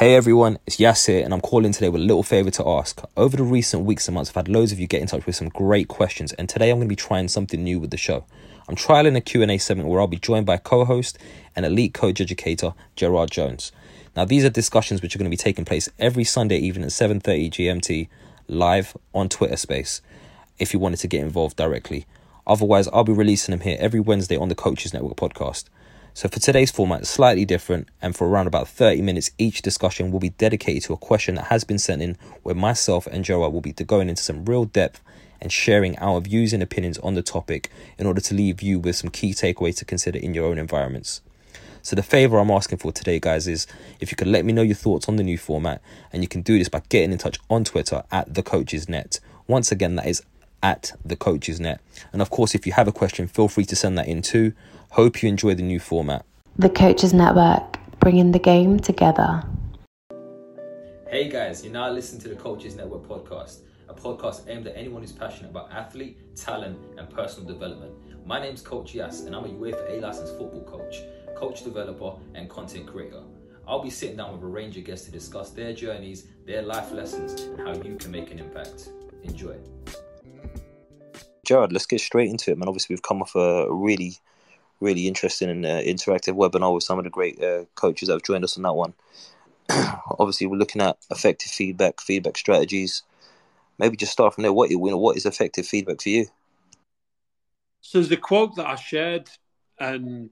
Hey everyone, it's Yas and I'm calling today with a little favor to ask. Over the recent weeks and months, I've had loads of you get in touch with some great questions, and today I'm going to be trying something new with the show. I'm trialing a Q&A segment where I'll be joined by co-host and elite coach educator Gerard Jones. Now, these are discussions which are going to be taking place every Sunday evening at 7:30 GMT, live on Twitter Space. If you wanted to get involved directly, otherwise I'll be releasing them here every Wednesday on the Coaches Network podcast. So for today's format, slightly different, and for around about 30 minutes, each discussion will be dedicated to a question that has been sent in, where myself and Gerard will be going into some real depth and sharing our views and opinions on the topic in order to leave you with some key takeaways to consider in your own environments. So the favor I'm asking for today, guys, is if you could let me know your thoughts on the new format, and you can do this by getting in touch on Twitter at the Coaches Net. Once again, that is at the Coaches Net. And of course, if you have a question, feel free to send that in too. Hope you enjoy the new format. The Coaches Network, bringing the game together. Hey guys, you're now listening to the Coaches Network podcast, a podcast aimed at anyone who's passionate about athlete, talent, and personal development. My name's Coach Yas, and I'm a UEFA A licensed football coach, coach developer, and content creator. I'll be sitting down with a range of guests to discuss their journeys, their life lessons, and how you can make an impact. Enjoy. Gerard, let's get straight into it, man. Obviously, we've come off a really really interesting and uh, interactive webinar with some of the great uh, coaches that have joined us on that one. Obviously, we're looking at effective feedback, feedback strategies. Maybe just start from there. What you know, what is effective feedback for you? So there's a quote that I shared, and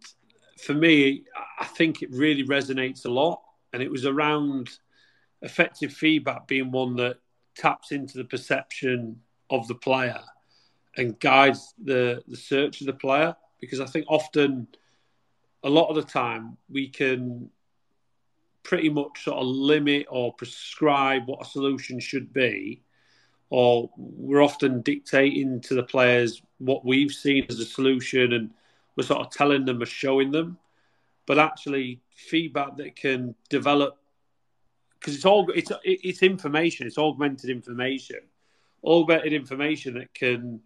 for me, I think it really resonates a lot. And it was around effective feedback being one that taps into the perception of the player and guides the the search of the player because I think often, a lot of the time, we can pretty much sort of limit or prescribe what a solution should be, or we're often dictating to the players what we've seen as a solution, and we're sort of telling them or showing them. But actually, feedback that can develop because it's all it's it's information, it's augmented information, augmented information that can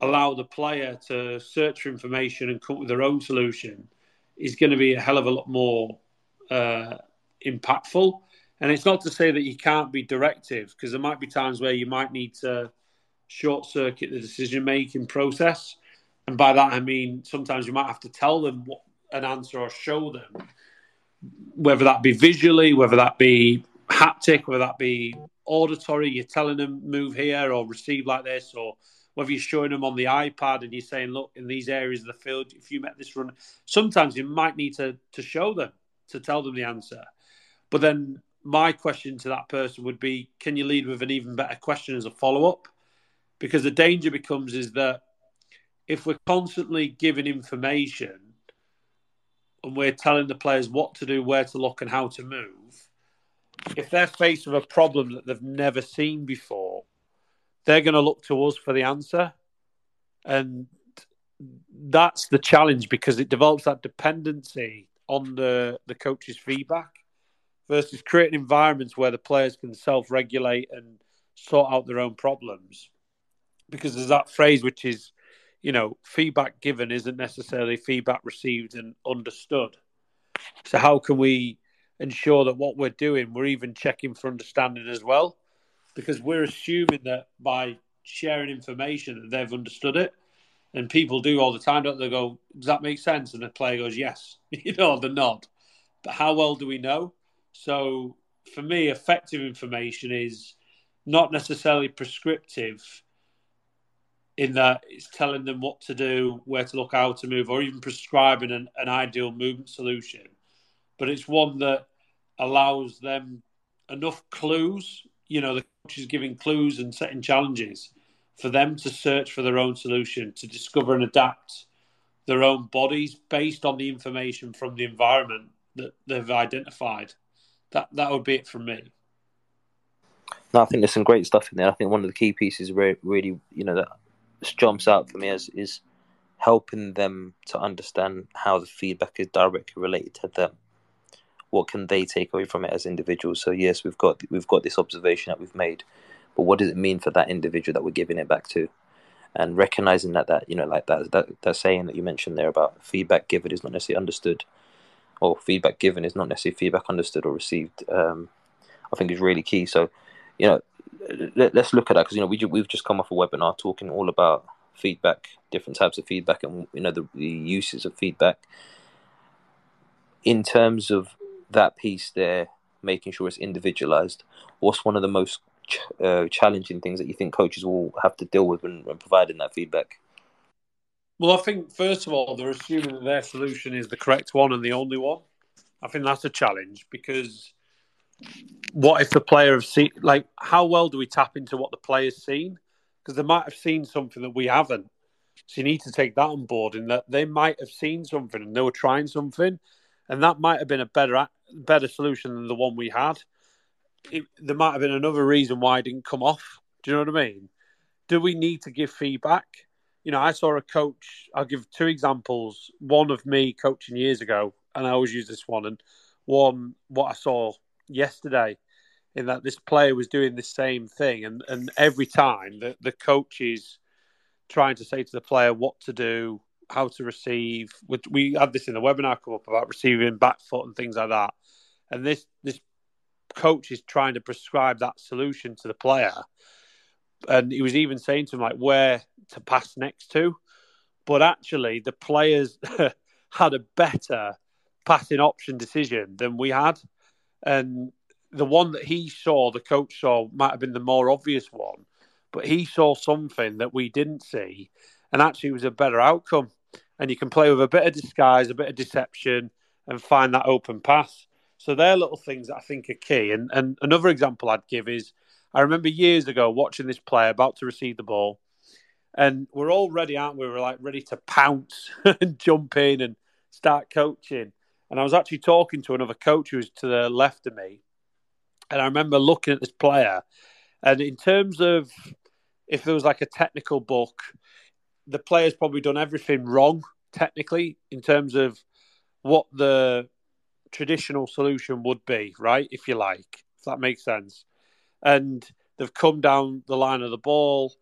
allow the player to search for information and come up with their own solution is going to be a hell of a lot more uh, impactful. And it's not to say that you can't be directive, because there might be times where you might need to short circuit the decision making process. And by that, I mean sometimes you might have to tell them what an answer or show them, whether that be visually, whether that be haptic, whether that be auditory, you're telling them move here or receive like this, or whether you're showing them on the iPad and you're saying, look, in these areas of the field, if you met this run, sometimes you might need to to show them to tell them the answer. But then my question to that person would be, can you lead with an even better question as a follow up? Because the danger becomes is that if we're constantly giving information and we're telling the players what to do, where to look, and how to move, if they're faced with a problem that they've never seen before, they're going to look to us for the answer. And that's the challenge because it develops that dependency on the, the coach's feedback versus creating environments where the players can self regulate and sort out their own problems. Because there's that phrase which is, you know, feedback given isn't necessarily feedback received and understood. So, how can we ensure that what we're doing, we're even checking for understanding as well? Because we're assuming that by sharing information that they've understood it. And people do all the time, don't they? Go, does that make sense? And the player goes, yes, you know, the nod. But how well do we know? So for me, effective information is not necessarily prescriptive in that it's telling them what to do, where to look, how to move, or even prescribing an, an ideal movement solution. But it's one that allows them enough clues. You know, the coach is giving clues and setting challenges for them to search for their own solution, to discover and adapt their own bodies based on the information from the environment that they've identified. That that would be it from me. No, I think there's some great stuff in there. I think one of the key pieces really, really you know, that jumps out for me as is helping them to understand how the feedback is directly related to them. What can they take away from it as individuals? So yes, we've got we've got this observation that we've made, but what does it mean for that individual that we're giving it back to? And recognizing that that you know like that that that saying that you mentioned there about feedback given is not necessarily understood, or feedback given is not necessarily feedback understood or received. Um, I think is really key. So, you know, let, us look at that because you know we we've just come off a webinar talking all about feedback, different types of feedback, and you know the, the uses of feedback. In terms of that piece there, making sure it's individualized. What's one of the most ch- uh, challenging things that you think coaches will have to deal with when, when providing that feedback? Well, I think first of all they're assuming that their solution is the correct one and the only one. I think that's a challenge because what if the player have seen like how well do we tap into what the player's seen? Because they might have seen something that we haven't. So you need to take that on board in that they might have seen something and they were trying something, and that might have been a better better solution than the one we had. It, there might have been another reason why it didn't come off. Do you know what I mean? Do we need to give feedback? You know, I saw a coach. I'll give two examples. One of me coaching years ago, and I always use this one, and one what I saw yesterday in that this player was doing the same thing, and, and every time the, the coach is trying to say to the player what to do, how to receive. We had this in the webinar come up about receiving back foot and things like that, and this this coach is trying to prescribe that solution to the player, and he was even saying to him like where to pass next to, but actually the players had a better passing option decision than we had. And the one that he saw, the coach saw, might have been the more obvious one, but he saw something that we didn't see, and actually it was a better outcome. And you can play with a bit of disguise, a bit of deception, and find that open pass. So they're little things that I think are key. And and another example I'd give is I remember years ago watching this player about to receive the ball, and we're all ready, aren't we? We're like ready to pounce and jump in and start coaching. And I was actually talking to another coach who was to the left of me. And I remember looking at this player. And in terms of if there was like a technical book, the player's probably done everything wrong technically in terms of what the traditional solution would be, right? If you like, if that makes sense. And they've come down the line of the ball.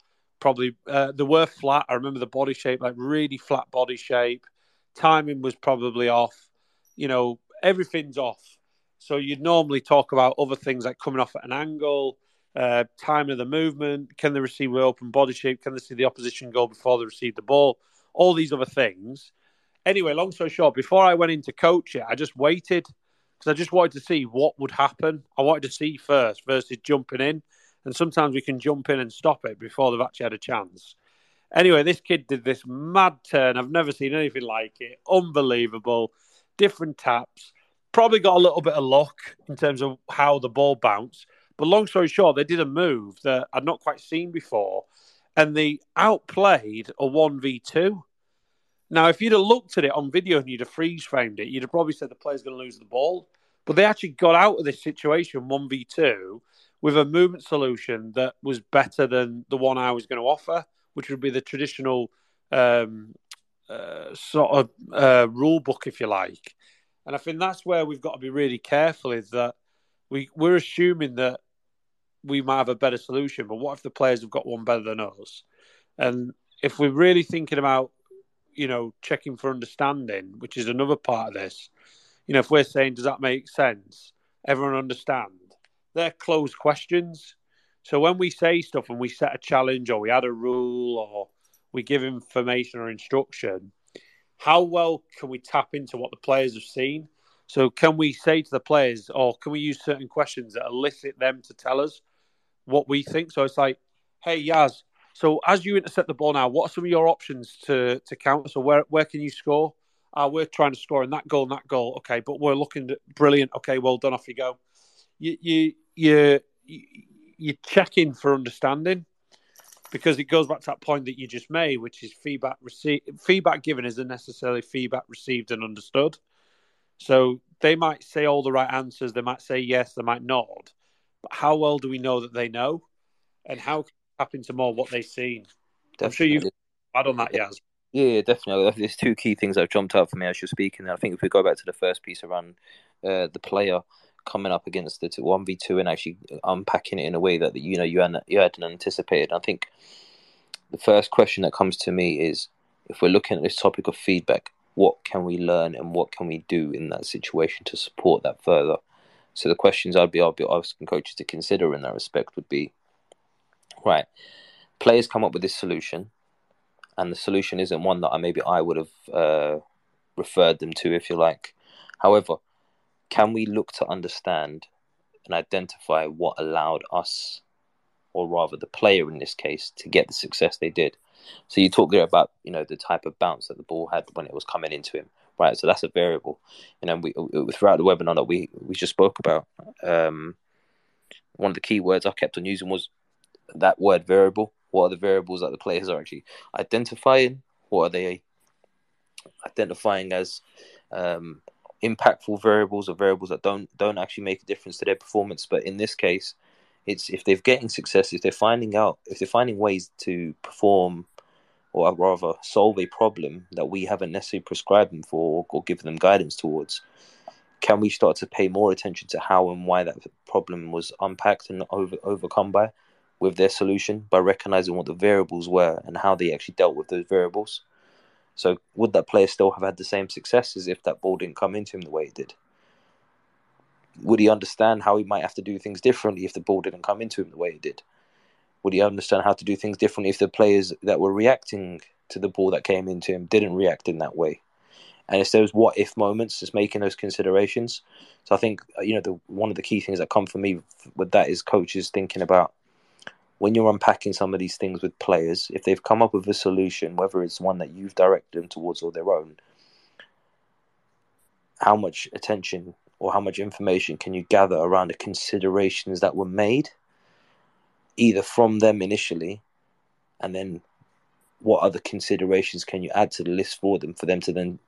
Probably uh, they were flat. I remember the body shape, like really flat body shape. Timing was probably off you know, everything's off. So you'd normally talk about other things like coming off at an angle, uh, time of the movement, can they receive open body shape, can they see the opposition go before they receive the ball, all these other things. Anyway, long story short, before I went into coach it, I just waited because I just wanted to see what would happen. I wanted to see first versus jumping in. And sometimes we can jump in and stop it before they've actually had a chance. Anyway, this kid did this mad turn. I've never seen anything like it. Unbelievable different taps. Probably got a little bit of luck in terms of how the ball bounced. But long story short, they did a move that I'd not quite seen before, and they outplayed a 1v2. Now, if you'd have looked at it on video and you'd have freeze framed it, you'd have probably said the player's going to lose the ball. But they actually got out of this situation 1v2 with a movement solution that was better than the one I was going to offer, which would be the traditional um, uh, sort of uh, rule book, if you like. And I think that's where we've got to be really careful is that we, we're assuming that we might have a better solution, but what if the players have got one better than us? And if we're really thinking about, you know, checking for understanding, which is another part of this, you know, if we're saying, does that make sense? Everyone understand? They're closed questions. So when we say stuff and we set a challenge or we add a rule or we give information or instruction, how well can we tap into what the players have seen? So can we say to the players, or can we use certain questions that elicit them to tell us what we think? So it's like, hey Yaz, so as you intercept the ball now, what are some of your options to to counter? So where where can you score? Uh, we're trying to score in that goal, and that goal. Okay, but we're looking brilliant. Okay, well done. Off you go. You you you you're checking for understanding because it goes back to that point that you just made, which is feedback received. Feedback given isn't necessarily feedback received and understood. So they might say all the right answers. They might say yes. They might nod. But how well do we know that they know? And how can we tap into more what they've seen? Definitely. I'm sure you've had on that, Yaz. Yeah, definitely. There's two key things that have jumped out for me as you're speaking. I think if we go back to the first piece around uh, the player coming up against the one v two and actually unpacking it in a way that you know you hadn't anticipated. I think the first question that comes to me is if we're looking at this topic of feedback, what can we learn and what can we do in that situation to support that further? So the questions I'd be I'd be asking coaches to consider in that respect would be, right, players come up with this solution, and the solution isn't one that I maybe I would have uh, referred them to, if you like. However, can we look to understand and identify what allowed us, or rather the player in this case, to get the success they did? So you talked there about you know the type of bounce that the ball had when it was coming into him, right? So that's a variable. You know, we throughout the webinar that we we just spoke about, um, one of the key words I kept on using was that word variable. What are the variables that the players are actually identifying? What are they identifying as um, impactful variables or variables that don't don't actually make a difference to their performance. But in this case, it's if they're getting success, if they're finding out, if they're finding ways to perform or rather solve a problem that we haven't necessarily prescribed them for or given them guidance towards, can we start to pay more attention to how and why that problem was unpacked and over, overcome by with their solution by recognizing what the variables were and how they actually dealt with those variables? So would that player still have had the same success as if that ball didn't come into him the way it did? Would he understand how he might have to do things differently if the ball didn't come into him the way it did? Would he understand how to do things differently if the players that were reacting to the ball that came into him didn't react in that way? And it's those what if moments, just making those considerations. So I think uh, you know the one of the key things that come for me with that is coaches thinking about when you're unpacking some of these things with players, if they've come up with a solution, whether it's one that you've directed them towards or their own, how much attention or how much information can you gather around the considerations that were made, either from them initially, and then what other considerations can you add to the list for them for them to then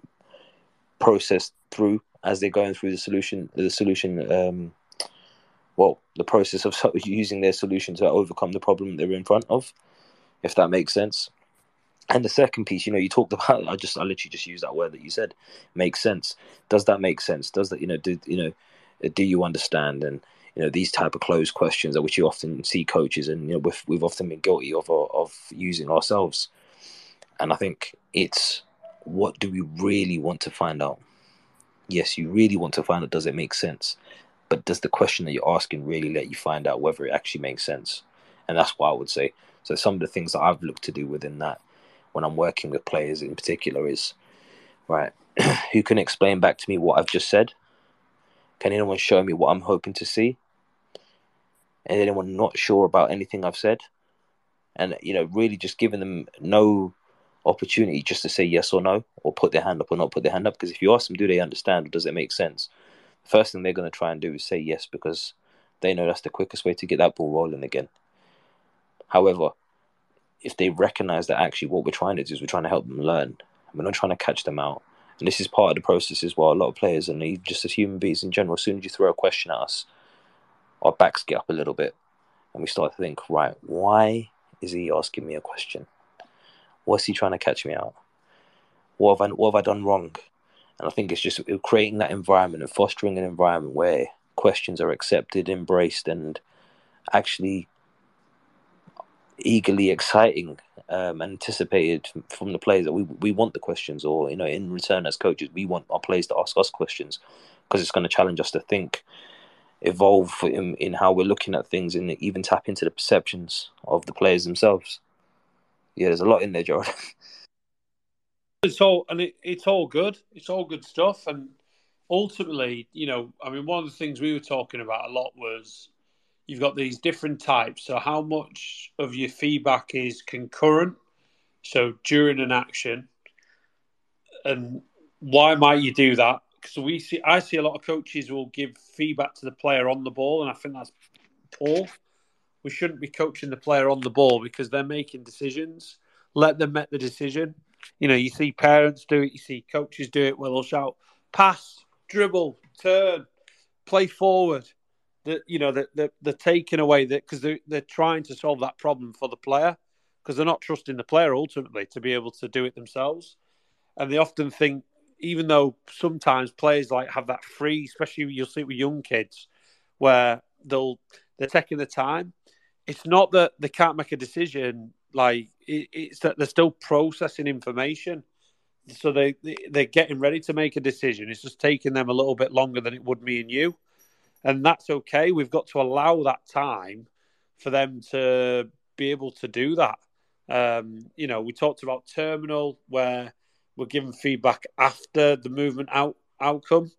process through as they're going through the solution the solution um, well, the process of using their solution to overcome the problem they're in front of, if that makes sense. And the second piece, you know, you talked about. I just, I literally just used that word that you said. Makes sense. Does that make sense? Does that, you know, do you know, do you understand? And you know, these type of closed questions which you often see coaches, and you know, we've we've often been guilty of of using ourselves. And I think it's what do we really want to find out? Yes, you really want to find out. Does it make sense? but does the question that you're asking really let you find out whether it actually makes sense? And that's what I would say. So some of the things that I've looked to do within that when I'm working with players in particular is right, who can explain back to me what I've just said? Can anyone show me what I'm hoping to see? And anyone not sure about anything I've said? And you know, really just giving them no opportunity just to say yes or no, or put their hand up or not put their hand up. Because if you ask them, do they understand or does it make sense? The first thing they're going to try and do is say yes because they know that's the quickest way to get that ball rolling again. However, if they recognize that actually what we're trying to do is we're trying to help them learn, we're not trying to catch them out. And this is part of the process as well. A lot of players and just as human beings in general, as soon as you throw a question at us, our backs get up a little bit and we start to think, right, why is he asking me a question? What's he trying to catch me out? What have I, what have I done wrong? And I think it's just creating that environment and fostering an environment where questions are accepted, embraced, and actually eagerly exciting, um, anticipated from the players that we we want the questions, or you know, in return as coaches, we want our players to ask us questions because it's going to challenge us to think, evolve in, in how we're looking at things, and even tap into the perceptions of the players themselves. Yeah, there's a lot in there, Jordan. It's all and it, it's all good. It's all good stuff. And ultimately, you know, I mean, one of the things we were talking about a lot was you've got these different types. So, how much of your feedback is concurrent? So, during an action, and why might you do that? Because we see, I see a lot of coaches will give feedback to the player on the ball, and I think that's poor. We shouldn't be coaching the player on the ball because they're making decisions. Let them make the decision. You know, you see parents do it, you see coaches do it. Well, they'll shout, pass, dribble, turn, play forward. That you know that they're, they're, taking away that because they're, they're trying to solve that problem for the player because they're not trusting the player ultimately to be able to do it themselves, and they often think even though sometimes players like have that free, especially you'll see it with young kids, where they'll they're taking the time. It's not that they can't make a decision; like it, it's that they're still processing information so they, they are getting ready to make a decision. It's just taking them a little bit longer than it would me and you, and that's okay. We've got to allow that time for them to be able to do that. Um, you know, we talked about terminal where we're giving feedback after the movement out outcome.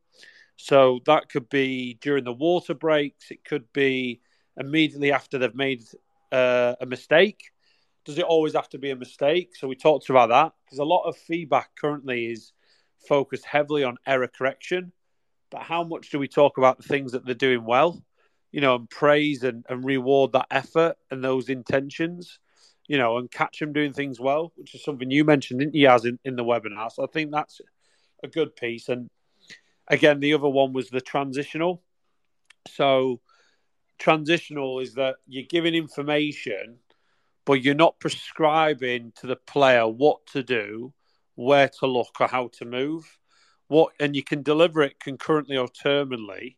So that could be during the water breaks. It could be immediately after they've made uh, a mistake does it always have to be a mistake? So we talked about that because a lot of feedback currently is focused heavily on error correction. But how much do we talk about the things that they're doing well? You know, and praise and, and reward that effort and those intentions, you know, and catch them doing things well, which is something you mentioned, didn't you, as in, in the webinar? So I think that's a good piece. And again, the other one was the transitional. So transitional is that you're giving information but you're not prescribing to the player what to do, where to look, or how to move. What and you can deliver it concurrently or terminally,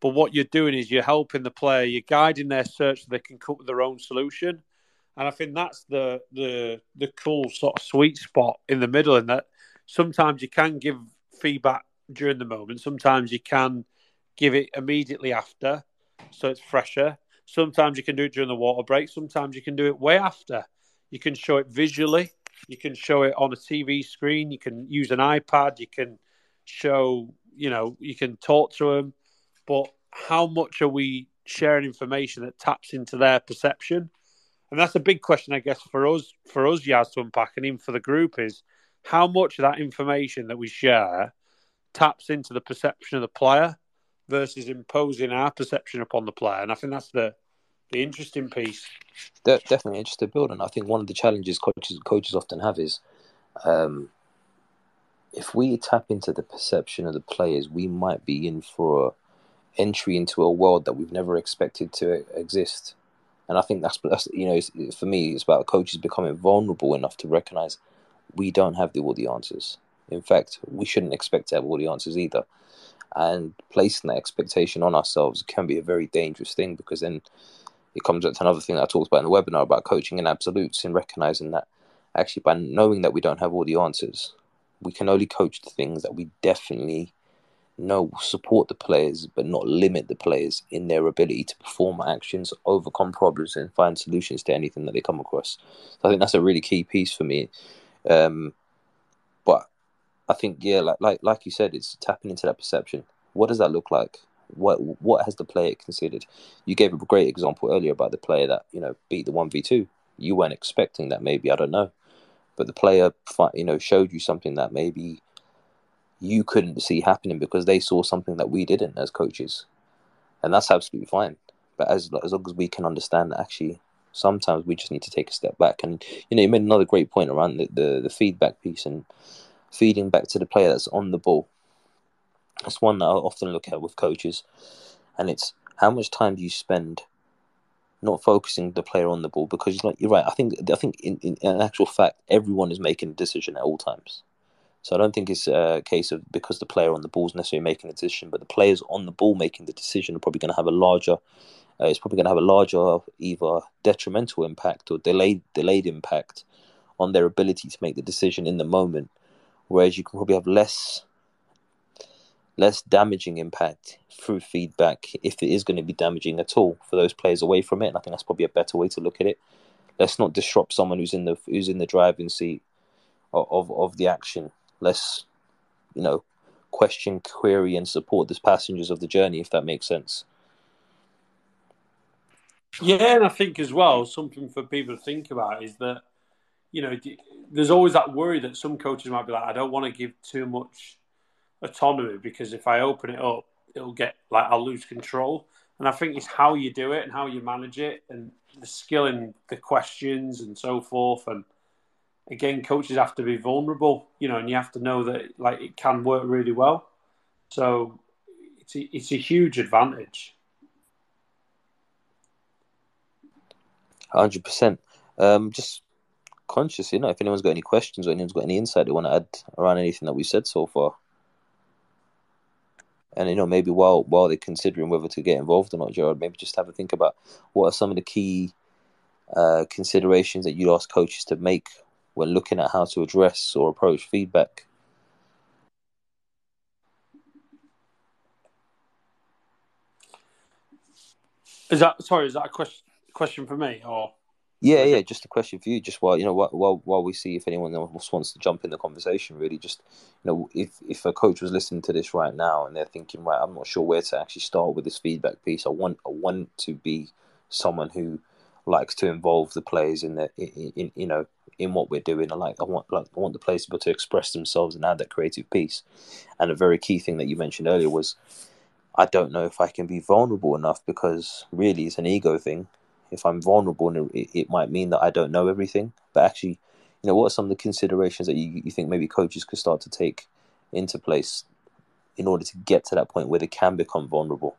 but what you're doing is you're helping the player, you're guiding their search so they can come up with their own solution. And I think that's the the the cool sort of sweet spot in the middle, in that sometimes you can give feedback during the moment, sometimes you can give it immediately after, so it's fresher. Sometimes you can do it during the water break. Sometimes you can do it way after. You can show it visually. You can show it on a TV screen. You can use an iPad. You can show, you know, you can talk to them. But how much are we sharing information that taps into their perception? And that's a big question, I guess, for us, for us, Yaz, to unpack, and even for the group is how much of that information that we share taps into the perception of the player versus imposing our perception upon the player. And I think that's the the interesting piece. De- definitely interesting building. I think one of the challenges coaches coaches often have is um, if we tap into the perception of the players, we might be in for entry into a world that we've never expected to exist. And I think that's, that's you know, for me, it's about coaches becoming vulnerable enough to recognize we don't have the, all the answers. In fact, we shouldn't expect to have all the answers either and placing that expectation on ourselves can be a very dangerous thing because then it comes up to another thing that I talked about in the webinar about coaching in absolutes and recognizing that actually by knowing that we don't have all the answers, we can only coach the things that we definitely know support the players but not limit the players in their ability to perform actions, overcome problems and find solutions to anything that they come across. So I think that's a really key piece for me. Um, but I think yeah, like like like you said, it's tapping into that perception. What does that look like? What what has the player considered? You gave a great example earlier about the player that you know beat the one v two. You weren't expecting that, maybe I don't know, but the player you know showed you something that maybe you couldn't see happening because they saw something that we didn't as coaches, and that's absolutely fine. But as as long as we can understand that actually sometimes we just need to take a step back. And you know, you made another great point around the, the, the feedback piece and feeding back to the player that's on the ball. That's one that I often look at with coaches, and it's how much time do you spend not focusing the player on the ball because you're, you're right. I think I think in, in, in, actual fact, everyone is making a decision at all times. So I don't think it's a case of because the player on the ball is necessarily making a decision, but the players on the ball making the decision are probably going to have a larger. Uh, it's probably going to have a larger either detrimental impact or delayed delayed impact on their ability to make the decision in the moment whereas you can probably have less less damaging impact through feedback if it is going to be damaging at all for those players away from it. And I think that's probably a better way to look at it. Let's not disrupt someone who's in the who's in the driving seat of of, of the action. Let's you know question, query, and support the passengers of the journey, if that makes sense. Yeah, and I think as well, something for people to think about is that, you know, there's always that worry that some coaches might be like, I don't want to give too much autonomy because if I open it up, it'll get like I'll lose control. And I think it's how you do it and how you manage it and the skill in the questions and so forth. And again, coaches have to be vulnerable, you know, and you have to know that like it can work really well. So it's a, it's a huge advantage. Hundred um, percent. Just conscious, you know, if anyone's got any questions or anyone's got any insight they want to add around anything that we said so far. And you know, maybe while while they're considering whether to get involved or not, Gerard, maybe just have a think about what are some of the key uh, considerations that you ask coaches to make when looking at how to address or approach feedback. Is that sorry? Is that a question question for me or? Yeah, yeah, just a question for you. Just while you know, while while we see if anyone else wants to jump in the conversation, really, just you know, if if a coach was listening to this right now and they're thinking, right, I'm not sure where to actually start with this feedback piece. I want I want to be someone who likes to involve the players in the in, in you know in what we're doing. I like I want like I want the players to be able to express themselves and add that creative piece. And a very key thing that you mentioned earlier was I don't know if I can be vulnerable enough because really it's an ego thing if I'm vulnerable, it, it might mean that I don't know everything. But actually, you know, what are some of the considerations that you, you think maybe coaches could start to take into place in order to get to that point where they can become vulnerable?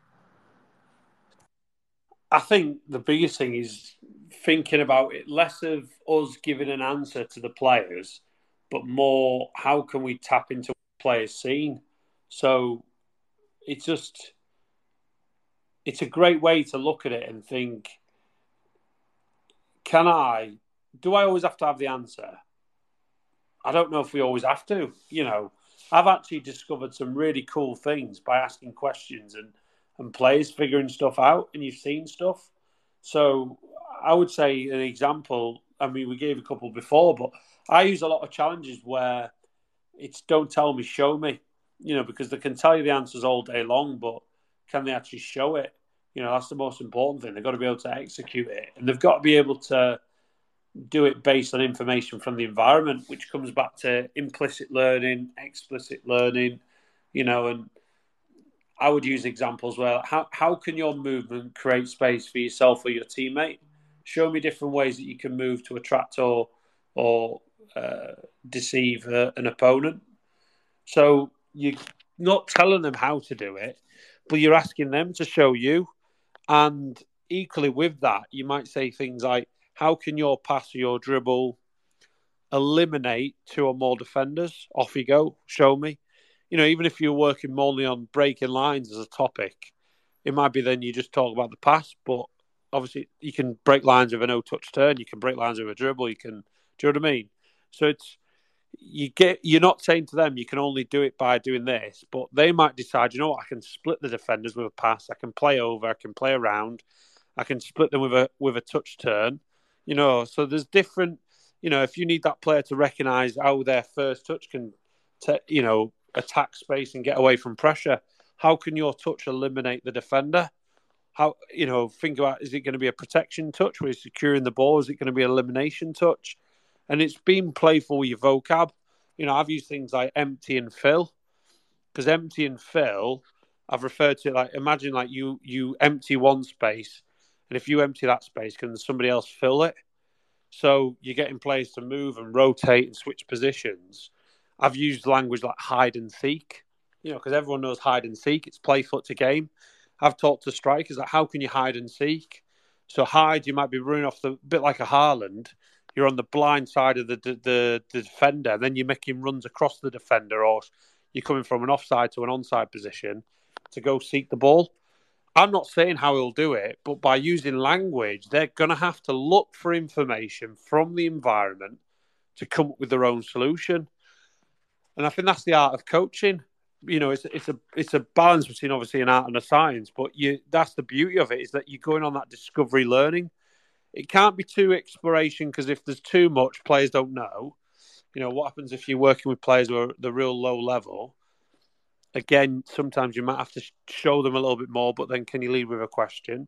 I think the biggest thing is thinking about it less of us giving an answer to the players, but more how can we tap into players' scene. So it's just it's a great way to look at it and think can I? Do I always have to have the answer? I don't know if we always have to. You know, I've actually discovered some really cool things by asking questions and and players figuring stuff out, and you've seen stuff. So I would say an example. I mean, we gave a couple before, but I use a lot of challenges where it's don't tell me, show me. You know, because they can tell you the answers all day long, but can they actually show it? You know, that's the most important thing. They've got to be able to execute it, and they've got to be able to do it based on information from the environment, which comes back to implicit learning, explicit learning. You know, and I would use examples where how how can your movement create space for yourself or your teammate? Show me different ways that you can move to attract or or uh, deceive uh, an opponent. So you're not telling them how to do it, but you're asking them to show you. And equally with that, you might say things like, how can your pass or your dribble eliminate two or more defenders? Off you go, show me. You know, even if you're working only on breaking lines as a topic, it might be then you just talk about the pass, but obviously you can break lines with a no touch turn, you can break lines with a dribble, you can do you know what I mean? So it's you get you're not saying to them you can only do it by doing this, but they might decide, you know what, I can split the defenders with a pass, I can play over, I can play around, I can split them with a with a touch turn, you know. So there's different, you know, if you need that player to recognise how their first touch can, you know, attack space and get away from pressure, how can your touch eliminate the defender? How you know, think about is it going to be a protection touch where you're securing the ball? Is it going to be an elimination touch? and it's been playful with your vocab. You know, I've used things like empty and fill because empty and fill, I've referred to like imagine like you you empty one space, and if you empty that space, can somebody else fill it? So you're getting players to move and rotate and switch positions. I've used language like hide and seek, you know, because everyone knows hide and seek. It's play foot to game. I've talked to strikers like, how can you hide and seek? So hide, you might be running off the bit like a Haaland you're on the blind side of the, the, the, the defender, and then you're making runs across the defender, or you're coming from an offside to an onside position to go seek the ball. I'm not saying how he'll do it, but by using language, they're going to have to look for information from the environment to come up with their own solution. And I think that's the art of coaching. You know, it's it's a it's a balance between obviously an art and a science, but you that's the beauty of it is that you're going on that discovery learning it can't be too exploration because if there's too much, players don't know. You know what happens if you're working with players who are the real low level. again, sometimes you might have to show them a little bit more, but then can you lead with a question?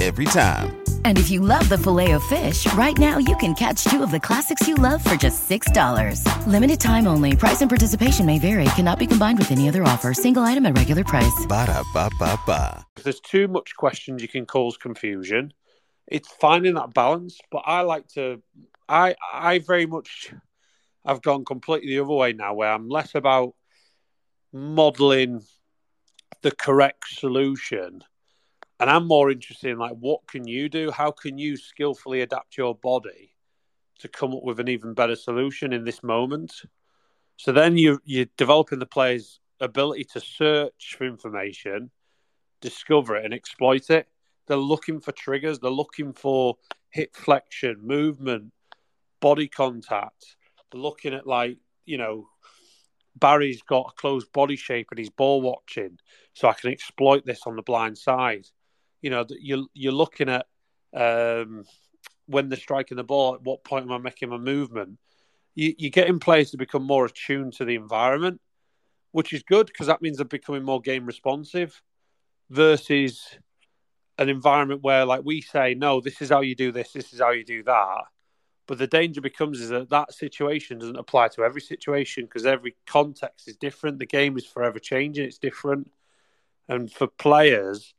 Every time. And if you love the Filet-O-Fish, right now you can catch two of the classics you love for just $6. Limited time only. Price and participation may vary. Cannot be combined with any other offer. Single item at regular price. Ba da ba ba ba. If there's too much questions, you can cause confusion. It's finding that balance, but I like to. I I very much. I've gone completely the other way now, where I'm less about modelling the correct solution and I'm more interested in like what can you do? How can you skillfully adapt your body to come up with an even better solution in this moment? So then you you're developing the player's ability to search for information, discover it, and exploit it. They're looking for triggers. They're looking for hip flexion, movement, body contact. They're looking at like you know Barry's got a closed body shape and he's ball watching, so I can exploit this on the blind side you know, you're you're looking at um, when they're striking the ball. At what point am I making my movement? You, you're getting players to become more attuned to the environment, which is good because that means they're becoming more game responsive. Versus an environment where, like we say, no, this is how you do this, this is how you do that. But the danger becomes is that that situation doesn't apply to every situation because every context is different. The game is forever changing; it's different. And for players,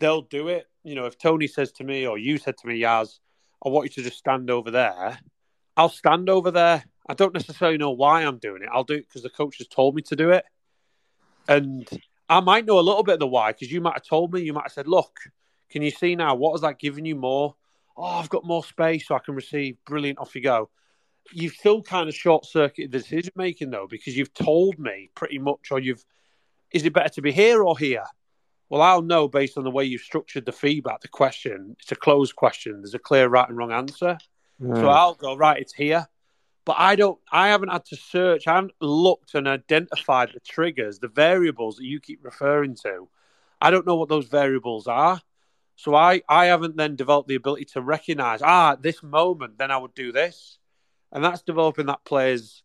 they'll do it. You know, if Tony says to me or you said to me, Yaz, I want you to just stand over there, I'll stand over there. I don't necessarily know why I'm doing it. I'll do it because the coach has told me to do it. And I might know a little bit of the why because you might have told me, you might have said, look, can you see now? What is that giving you more? Oh, I've got more space so I can receive. Brilliant. Off you go. You've still kind of short circuited the decision making though, because you've told me pretty much, or you've, is it better to be here or here? Well, I'll know based on the way you've structured the feedback, the question. It's a closed question. There's a clear right and wrong answer. Mm. So I'll go right. It's here, but I don't. I haven't had to search. I haven't looked and identified the triggers, the variables that you keep referring to. I don't know what those variables are. So I, I haven't then developed the ability to recognize, ah, at this moment, then I would do this. And that's developing that player's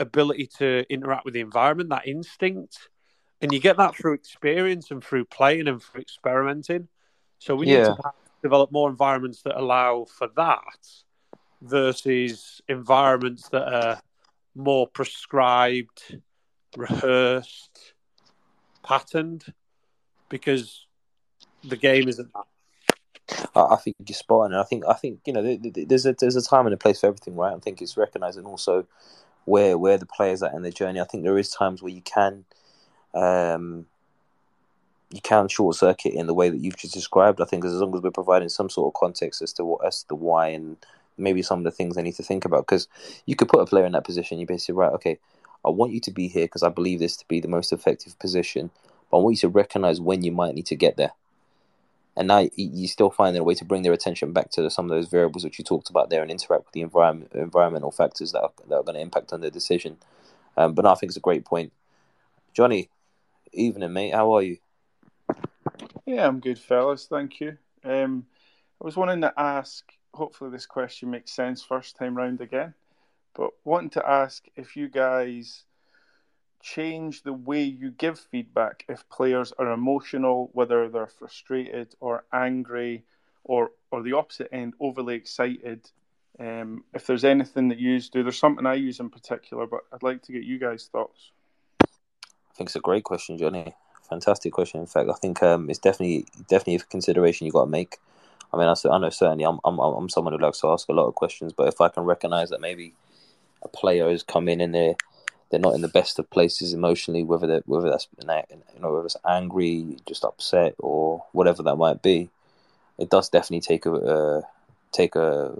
ability to interact with the environment, that instinct. And you get that through experience and through playing and through experimenting. So we yeah. need to develop more environments that allow for that versus environments that are more prescribed, rehearsed, patterned, because the game isn't that. I think you're spot on. I think I think you know there's a there's a time and a place for everything, right? I think it's recognizing also where where the players are in their journey. I think there is times where you can um, you can short circuit in the way that you've just described. I think as long as we're providing some sort of context as to what as to why and maybe some of the things they need to think about, because you could put a player in that position. You basically right, okay, I want you to be here because I believe this to be the most effective position, but I want you to recognize when you might need to get there. And now you still finding a way to bring their attention back to some of those variables which you talked about there and interact with the environment, environmental factors that are, that are going to impact on their decision. Um, but no, I think it's a great point. Johnny, Evening, mate. How are you? Yeah, I'm good, fellas. Thank you. Um, I was wanting to ask. Hopefully, this question makes sense first time round again. But wanting to ask if you guys change the way you give feedback if players are emotional, whether they're frustrated or angry, or or the opposite end, overly excited. Um, if there's anything that you do, there's something I use in particular, but I'd like to get you guys' thoughts think it's a great question, Johnny. Fantastic question. In fact, I think um, it's definitely definitely a consideration you got to make. I mean, I, I know certainly I'm, I'm I'm someone who likes to ask a lot of questions, but if I can recognise that maybe a player has come in and they're they're not in the best of places emotionally, whether they whether that's you know whether it's angry, just upset, or whatever that might be. It does definitely take a uh, take a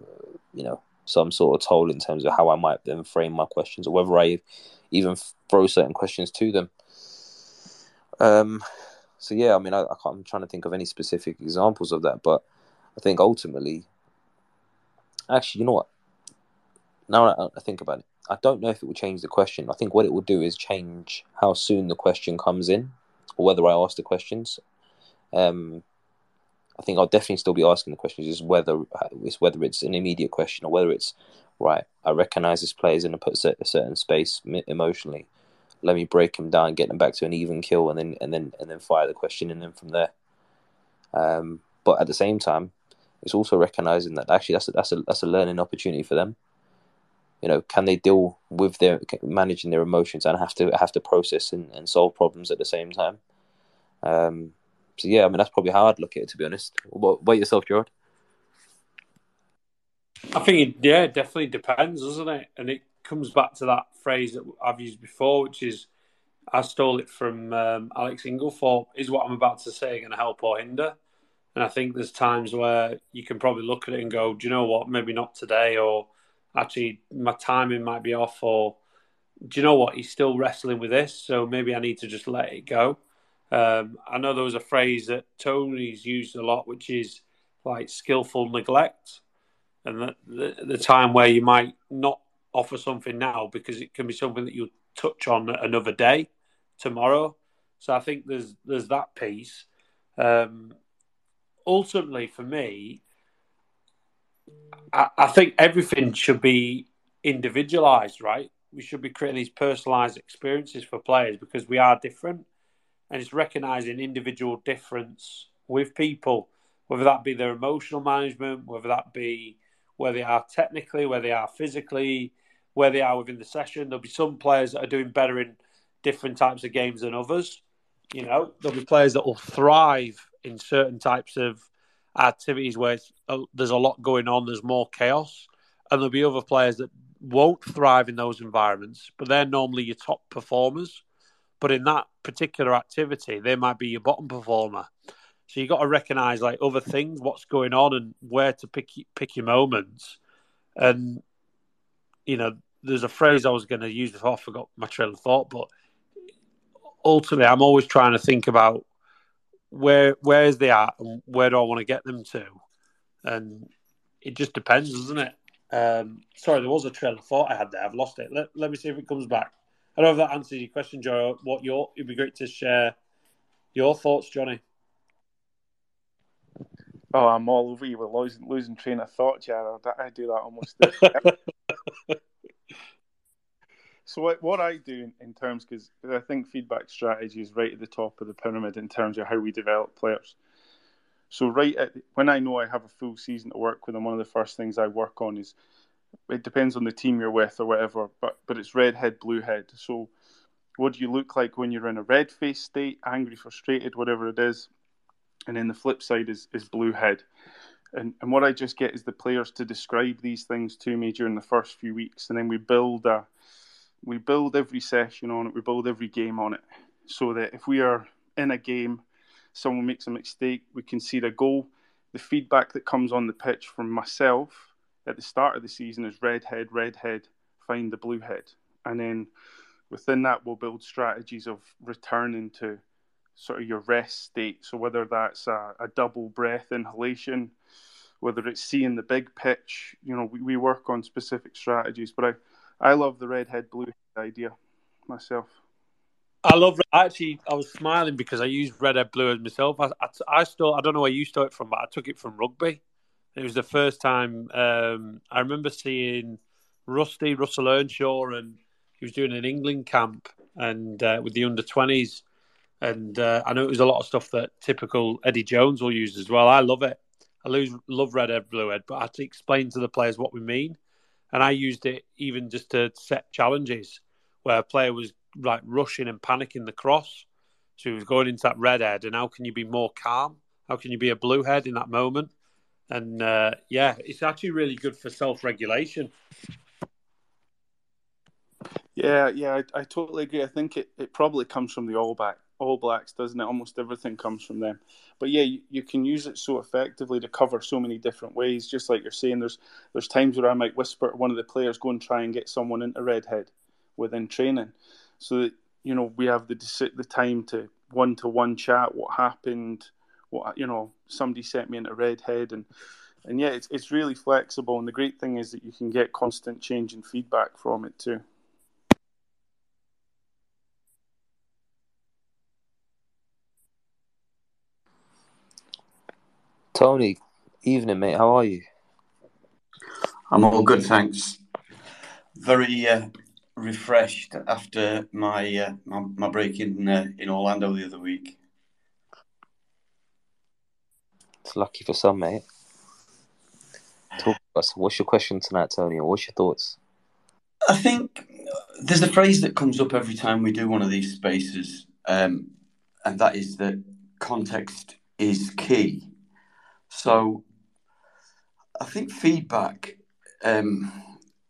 you know some sort of toll in terms of how I might then frame my questions, or whether I even throw certain questions to them. Um, so yeah, I mean, I, I am trying to think of any specific examples of that, but I think ultimately, actually, you know what? Now I, think about it, I don't know if it will change the question. I think what it will do is change how soon the question comes in, or whether I ask the questions. Um, I think I'll definitely still be asking the questions. Is whether it's whether it's an immediate question or whether it's right. I recognise this player is in a certain space emotionally. Let me break him down, get them back to an even kill, and then and then and then fire the question, and then from there. Um, but at the same time, it's also recognizing that actually that's a, that's a that's a learning opportunity for them you know, can they deal with their managing their emotions and have to have to process and, and solve problems at the same time? Um, so yeah, I mean that's probably how I'd look at it to be honest. What, what yourself, Gerard? I think it, yeah, it definitely depends, doesn't it? And it comes back to that phrase that I've used before, which is I stole it from um, Alex Inglethorpe. Is what I'm about to say going to help or hinder? And I think there's times where you can probably look at it and go, do you know what? Maybe not today, or actually my timing might be off or do you know what he's still wrestling with this so maybe i need to just let it go um, i know there was a phrase that tony's used a lot which is like skillful neglect and the, the, the time where you might not offer something now because it can be something that you'll touch on another day tomorrow. So i think there's there's that piece. Um, ultimately for me I, I think everything should be individualized, right? We should be creating these personalized experiences for players because we are different, and it's recognizing individual difference with people, whether that be their emotional management, whether that be where they are technically, where they are physically, where they are within the session. There'll be some players that are doing better in different types of games than others. You know, there'll be players that will thrive in certain types of activities where uh, there's a lot going on, there's more chaos, and there'll be other players that won't thrive in those environments, but they're normally your top performers. But in that particular activity, they might be your bottom performer. So you've got to recognise like other things, what's going on, and where to pick pick your moments. And you know, there's a phrase I was going to use before I forgot my trail of thought, but ultimately, I'm always trying to think about where where is they at and where do I want to get them to? And it just depends, doesn't it? Um, sorry, there was a trail of thought I had there. I've lost it. Let, let me see if it comes back. I don't know if that answers your question, Joe. What your it'd be great to share your thoughts, Johnny. Oh, I'm all over you with losing, losing train of thought, Jared. I do that almost. So what, what I do in, in terms, because I think feedback strategy is right at the top of the pyramid in terms of how we develop players. So right at, when I know I have a full season to work with them, one of the first things I work on is it depends on the team you're with or whatever, but but it's red head, blue head. So what do you look like when you're in a red face state, angry, frustrated, whatever it is? And then the flip side is is blue head. And, and what I just get is the players to describe these things to me during the first few weeks, and then we build a we build every session on it, we build every game on it, so that if we are in a game, someone makes a mistake, we can see the goal. The feedback that comes on the pitch from myself at the start of the season is red head, red head, find the blue head. And then within that, we'll build strategies of returning to sort of your rest state. So whether that's a, a double breath inhalation, whether it's seeing the big pitch, you know, we, we work on specific strategies. But I, I love the redhead blue idea myself. I love. Actually, I was smiling because I used redhead blue as myself. I, I, I stole. I don't know where you stole it from, but I took it from rugby. It was the first time um, I remember seeing Rusty Russell Earnshaw, and he was doing an England camp and uh, with the under twenties. And uh, I know it was a lot of stuff that typical Eddie Jones will use as well. I love it. I lose, love redhead, bluehead, but I had to explain to the players what we mean and I used it even just to set challenges where a player was like rushing and panicking the cross. So he was going into that red head, and how can you be more calm? How can you be a blue head in that moment? And uh, yeah, it's actually really good for self regulation. Yeah, yeah, I, I totally agree. I think it, it probably comes from the All Black All Blacks, doesn't it? Almost everything comes from them. But yeah, you, you, can use it so effectively to cover so many different ways. Just like you're saying, there's there's times where I might whisper to one of the players, go and try and get someone into redhead within training, so that you know we have the the time to one to one chat. What happened? What you know? Somebody sent me into redhead and and yeah, it's it's really flexible. And the great thing is that you can get constant change and feedback from it too. Tony, evening, mate. How are you? I'm all good, thanks. Very uh, refreshed after my, uh, my, my break in uh, in Orlando the other week. It's lucky for some, mate. Talk to us. What's your question tonight, Tony? What's your thoughts? I think there's a phrase that comes up every time we do one of these spaces, um, and that is that context is key. So I think feedback, um,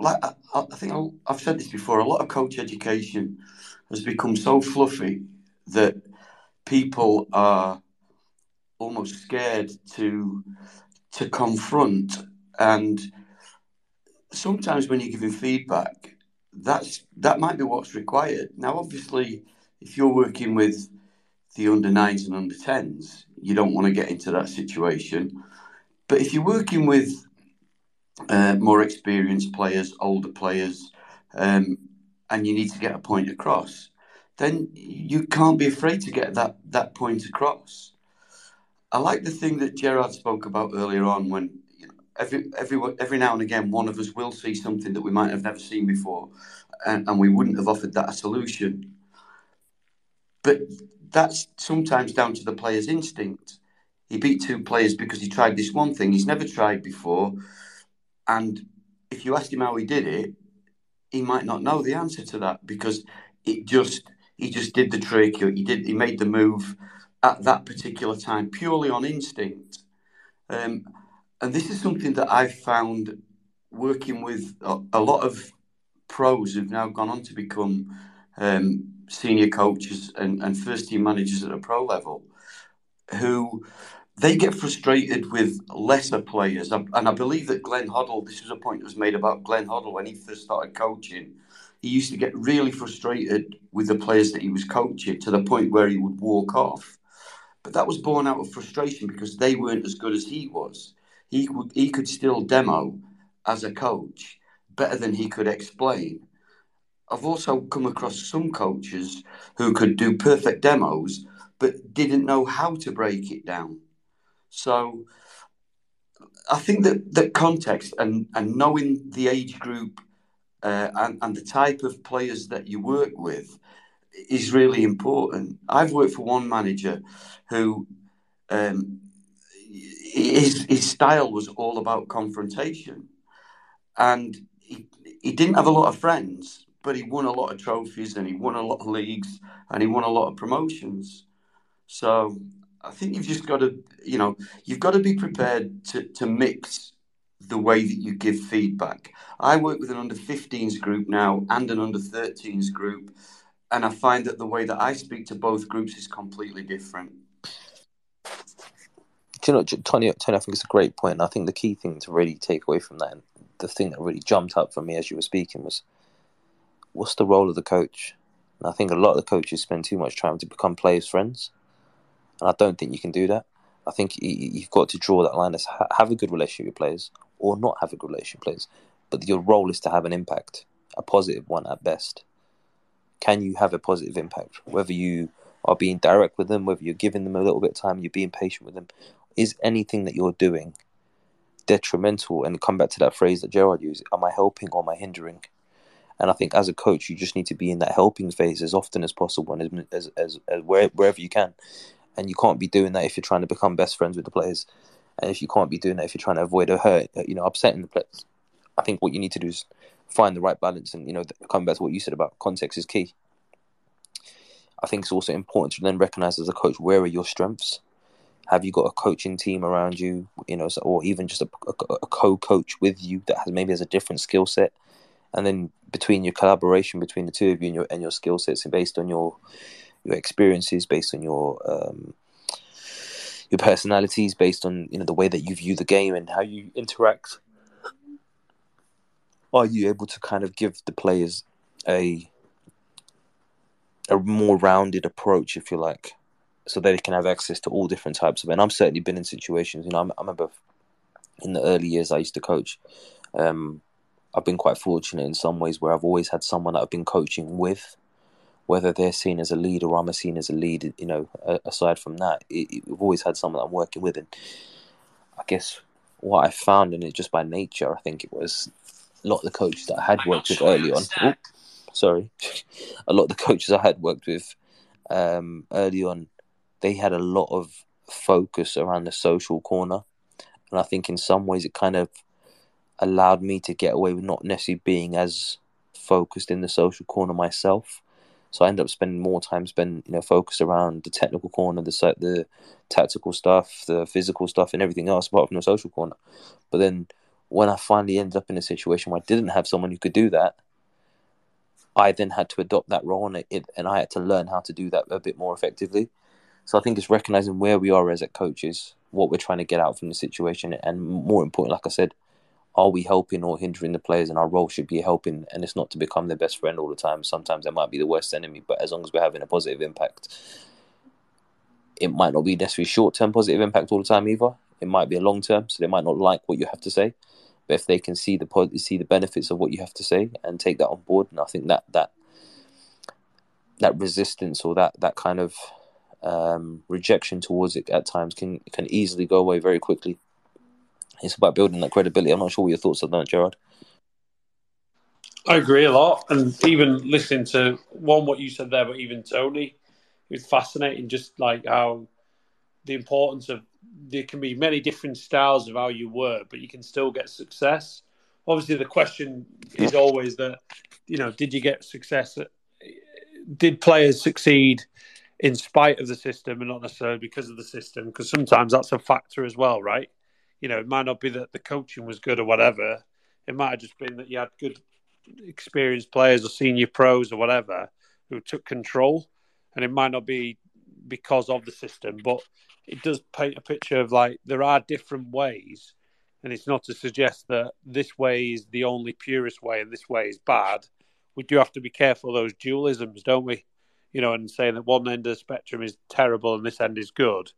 like I, I think i have said this before, a lot of coach education has become so fluffy that people are almost scared to to confront. And sometimes when you're giving feedback that's that might be what's required. Now obviously if you're working with the under nines and under tens you don't want to get into that situation. But if you're working with uh, more experienced players, older players, um, and you need to get a point across, then you can't be afraid to get that that point across. I like the thing that Gerard spoke about earlier on when you know, every every every now and again one of us will see something that we might have never seen before, and, and we wouldn't have offered that a solution. But that's sometimes down to the player's instinct. He beat two players because he tried this one thing he's never tried before. And if you ask him how he did it, he might not know the answer to that because it just he just did the trick. He did he made the move at that particular time purely on instinct. Um, and this is something that I've found working with a, a lot of pros who've now gone on to become um, senior coaches and, and first team managers at a pro level who they get frustrated with lesser players. And I believe that Glenn Hoddle, this was a point that was made about Glenn Hoddle when he first started coaching. He used to get really frustrated with the players that he was coaching to the point where he would walk off. But that was born out of frustration because they weren't as good as he was. He, he could still demo as a coach better than he could explain. I've also come across some coaches who could do perfect demos, but didn't know how to break it down. So I think that, that context and, and knowing the age group uh, and, and the type of players that you work with is really important. I've worked for one manager who um, his, his style was all about confrontation. And he, he didn't have a lot of friends but he won a lot of trophies and he won a lot of leagues and he won a lot of promotions. So I think you've just got to, you know, you've got to be prepared to, to mix the way that you give feedback. I work with an under 15s group now and an under 13s group, and I find that the way that I speak to both groups is completely different. Do you know, Tony, Tony, I think it's a great point. And I think the key thing to really take away from that, and the thing that really jumped up for me as you were speaking was what's the role of the coach? And I think a lot of the coaches spend too much time to become players' friends, and I don't think you can do that. I think you've got to draw that line as have a good relationship with players or not have a good relationship with players, but your role is to have an impact, a positive one at best. Can you have a positive impact? Whether you are being direct with them, whether you're giving them a little bit of time, you're being patient with them, is anything that you're doing detrimental? And come back to that phrase that Gerard used: Am I helping or am I hindering? And I think as a coach, you just need to be in that helping phase as often as possible and as, as, as, where, wherever you can. And you can't be doing that if you're trying to become best friends with the players. And if you can't be doing that if you're trying to avoid a hurt, you know, upsetting the players. I think what you need to do is find the right balance. And, you know, coming back to what you said about context is key. I think it's also important to then recognize as a coach where are your strengths. Have you got a coaching team around you, you know, or even just a, a, a co-coach with you that has maybe has a different skill set, and then between your collaboration between the two of you and your and your skill sets, and based on your your experiences, based on your um, your personalities, based on you know the way that you view the game and how you interact. Are you able to kind of give the players a a more rounded approach, if you like, so they can have access to all different types of. And I've certainly been in situations. You know, I, I remember in the early years I used to coach. Um, I've been quite fortunate in some ways where I've always had someone that I've been coaching with, whether they're seen as a lead or I'm seen as a lead. You know, aside from that, it, it, we've always had someone I'm working with, and I guess what I found in it just by nature, I think it was a lot of the coaches that I had worked with early on. Oh, sorry, a lot of the coaches I had worked with um, early on, they had a lot of focus around the social corner, and I think in some ways it kind of allowed me to get away with not necessarily being as focused in the social corner myself. So I ended up spending more time spend you know focused around the technical corner, the the tactical stuff, the physical stuff, and everything else apart from the social corner. But then when I finally ended up in a situation where I didn't have someone who could do that, I then had to adopt that role and it, and I had to learn how to do that a bit more effectively. So I think it's recognizing where we are as coaches, what we're trying to get out from the situation, and more important, like I said, are we helping or hindering the players? And our role should be helping, and it's not to become their best friend all the time. Sometimes they might be the worst enemy, but as long as we're having a positive impact, it might not be necessarily short term positive impact all the time either. It might be a long term, so they might not like what you have to say. But if they can see the see the benefits of what you have to say and take that on board, and I think that that that resistance or that that kind of um, rejection towards it at times can can easily go away very quickly it's about building that credibility. I'm not sure what your thoughts on that, Gerard. I agree a lot, and even listening to one what you said there, but even Tony, it was fascinating. Just like how the importance of there can be many different styles of how you work, but you can still get success. Obviously, the question is always that you know, did you get success? Did players succeed in spite of the system and not necessarily because of the system? Because sometimes that's a factor as well, right? You know, it might not be that the coaching was good or whatever. It might have just been that you had good, experienced players or senior pros or whatever who took control, and it might not be because of the system, but it does paint a picture of like there are different ways, and it's not to suggest that this way is the only purest way and this way is bad. We do have to be careful of those dualisms, don't we? You know, and saying that one end of the spectrum is terrible and this end is good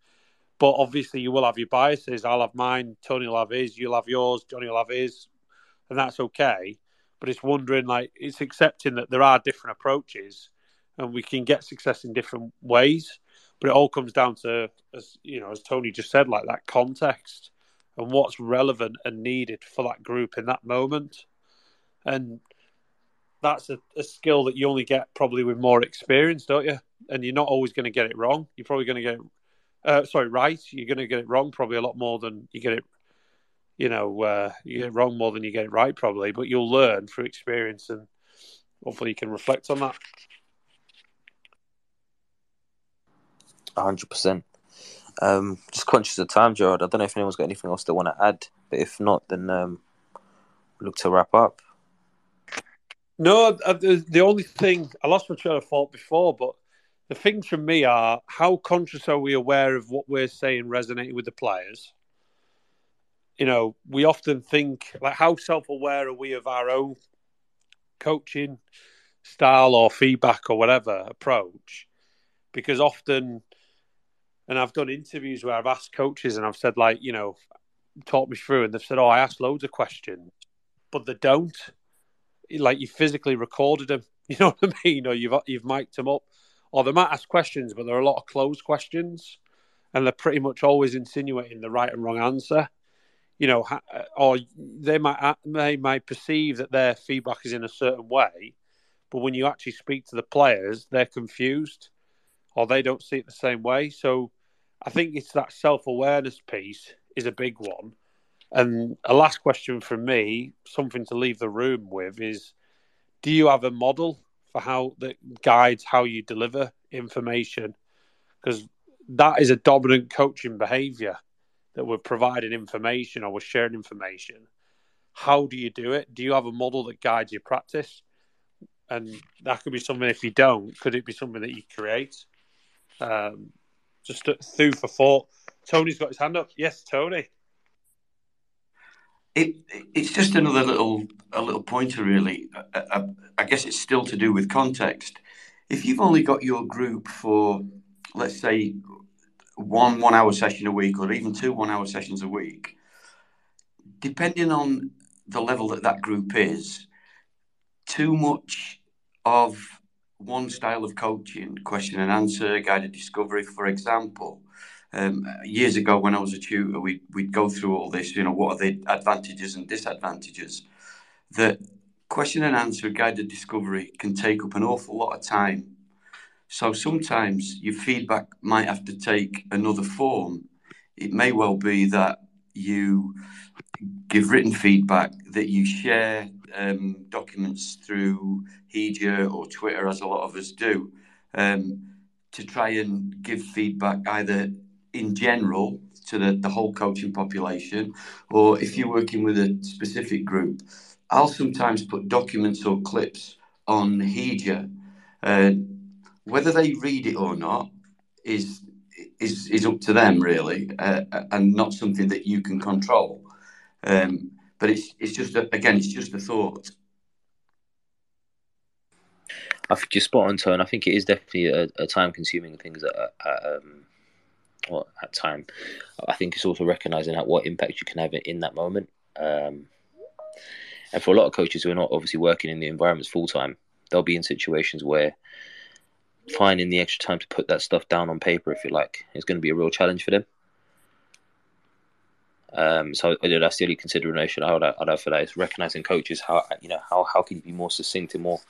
but obviously, you will have your biases. I'll have mine. Tony will have his. You'll have yours. Johnny will have his, and that's okay. But it's wondering, like, it's accepting that there are different approaches, and we can get success in different ways. But it all comes down to, as you know, as Tony just said, like that context and what's relevant and needed for that group in that moment. And that's a, a, skill that you only get probably with more experience, don't you? And you're not always going to get it wrong. You're probably going to get uh, sorry, right. You're going to get it wrong probably a lot more than you get it. You know, uh, you get it wrong more than you get it right, probably. But you'll learn through experience, and hopefully, you can reflect on that. hundred um, percent. Just conscious of time, Gerard. I don't know if anyone's got anything else they want to add, but if not, then um, look to wrap up. No, uh, the, the only thing I lost my train of thought before, but the things from me are how conscious are we aware of what we're saying resonating with the players? You know, we often think like how self-aware are we of our own coaching style or feedback or whatever approach? Because often, and I've done interviews where I've asked coaches and I've said like, you know, talk me through, and they've said, "Oh, I asked loads of questions," but they don't. Like you physically recorded them, you know what I mean, or you've you've mic'd them up or they might ask questions, but there are a lot of closed questions, and they're pretty much always insinuating the right and wrong answer. You know, uh, or they might uh, they might perceive that their feedback is in a certain way, but when you actually speak to the players, they're confused, or they don't see it the same way. So, I think it's that self awareness piece is a big one. And a last question from me, something to leave the room with, is: Do you have a model for how that guides how you deliver information because that is a dominant coaching behavior that we're providing information or we're sharing information how do you do it do you have a model that guides your practice and that could be something. If you don't, could it be something that you create? Um, just through for thought. Tony's got his hand up. Yes, Tony. It, it's just another little a little pointer, really. I, I, I, guess it's still to do with context. If you've only got your group for, let's say, one one hour session a week, or even two one hour sessions a week, depending on the level that that group is, too much of one style of coaching, question and answer, guided discovery, for example. Um, years ago, when I was a tutor, we, we'd go through all this, you know, what are the advantages and disadvantages. That question and answer, guided discovery can take up an awful lot of time. So sometimes your feedback might have to take another form. It may well be that you give written feedback, that you share um, documents through Heja or Twitter, as a lot of us do, um, to try and give feedback either in general to the, the whole coaching population, or if you're working with a specific group. I'll sometimes put documents or clips on Heja. Uh, whether they read it or not is is is up to them really, uh, and not something that you can control. Um, but it's it's just a, again, it's just a thought. I think you're spot on, Tone. I think it is definitely a, a time-consuming thing at, at, um, well, at time. I think it's also recognizing at what impact you can have in that moment. Um, and for a lot of coaches who are not obviously working in the environments full time, they'll be in situations where finding the extra time to put that stuff down on paper, if you like, is going to be a real challenge for them. Um, so that's the only consideration I would, I'd have for that is recognizing coaches how you know how how can you be more succinct and more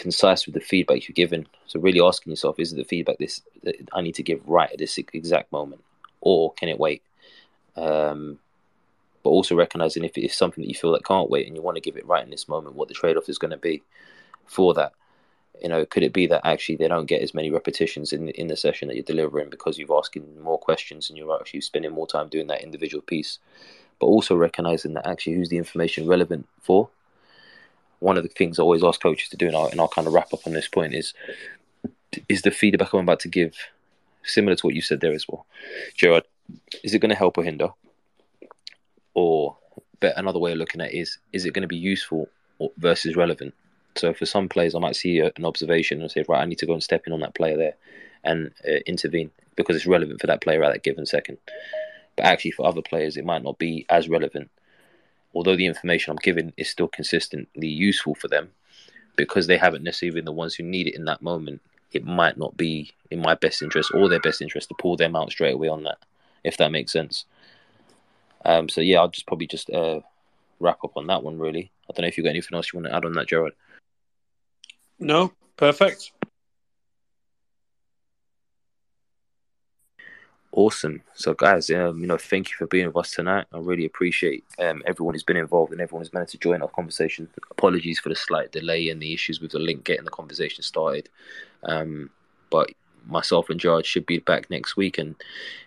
concise with the feedback you're given. So really asking yourself, is it the feedback this that I need to give right at this exact moment, or can it wait? Um, but also recognizing if it is something that you feel that can't wait and you want to give it right in this moment, what the trade off is going to be for that you know, could it be that actually they don't get as many repetitions in in the session that you're delivering because you've asking more questions and you're actually spending more time doing that individual piece, but also recognizing that actually who's the information relevant for. One of the things I always ask coaches to do, and I'll, and I'll kind of wrap up on this point, is is the feedback I'm about to give similar to what you said there as well, Gerard? Is it going to help or hinder? Or, but another way of looking at it is, is it going to be useful versus relevant? So for some players, I might see an observation and say, right, I need to go and step in on that player there and uh, intervene because it's relevant for that player at that given second. But actually, for other players, it might not be as relevant. Although the information I'm giving is still consistently useful for them, because they haven't necessarily been the ones who need it in that moment, it might not be in my best interest or their best interest to pull them out straight away on that, if that makes sense. Um, so yeah, I'll just probably just uh, wrap up on that one. Really, I don't know if you've got anything else you want to add on that, Gerard. No, perfect. Awesome. So, guys, um, you know, thank you for being with us tonight. I really appreciate um, everyone who's been involved and everyone who's managed to join our conversation. Apologies for the slight delay and the issues with the link getting the conversation started. Um, but myself and George should be back next week. And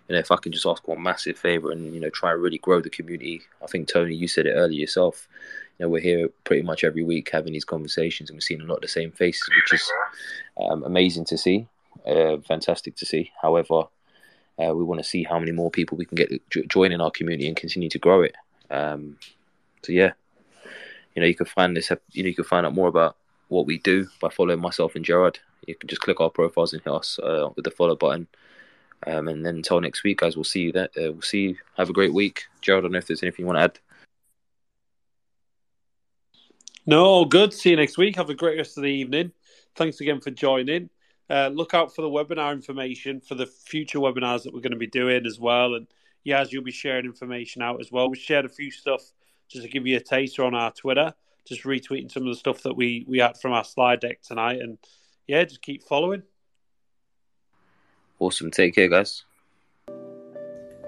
you know, if I can just ask one massive favor and you know, try and really grow the community. I think Tony, you said it earlier yourself you know, we're here pretty much every week having these conversations, and we're seeing a lot of the same faces, which is um, amazing to see, uh, fantastic to see. However, uh, we want to see how many more people we can get join in our community and continue to grow it. Um, so yeah, you know, you can find this. You know, you can find out more about what we do by following myself and Gerard. You can just click our profiles and hit us uh, with the follow button. Um, and then until next week, guys, we'll see you. there. uh, we'll see you. Have a great week, Gerard. I don't know if there's anything you want to add. No, good. See you next week. Have a great rest of the evening. Thanks again for joining. Uh, look out for the webinar information for the future webinars that we're going to be doing as well. And Yaz, you'll be sharing information out as well. We shared a few stuff just to give you a taster on our Twitter, just retweeting some of the stuff that we we had from our slide deck tonight. And yeah, just keep following. Awesome. Take care, guys.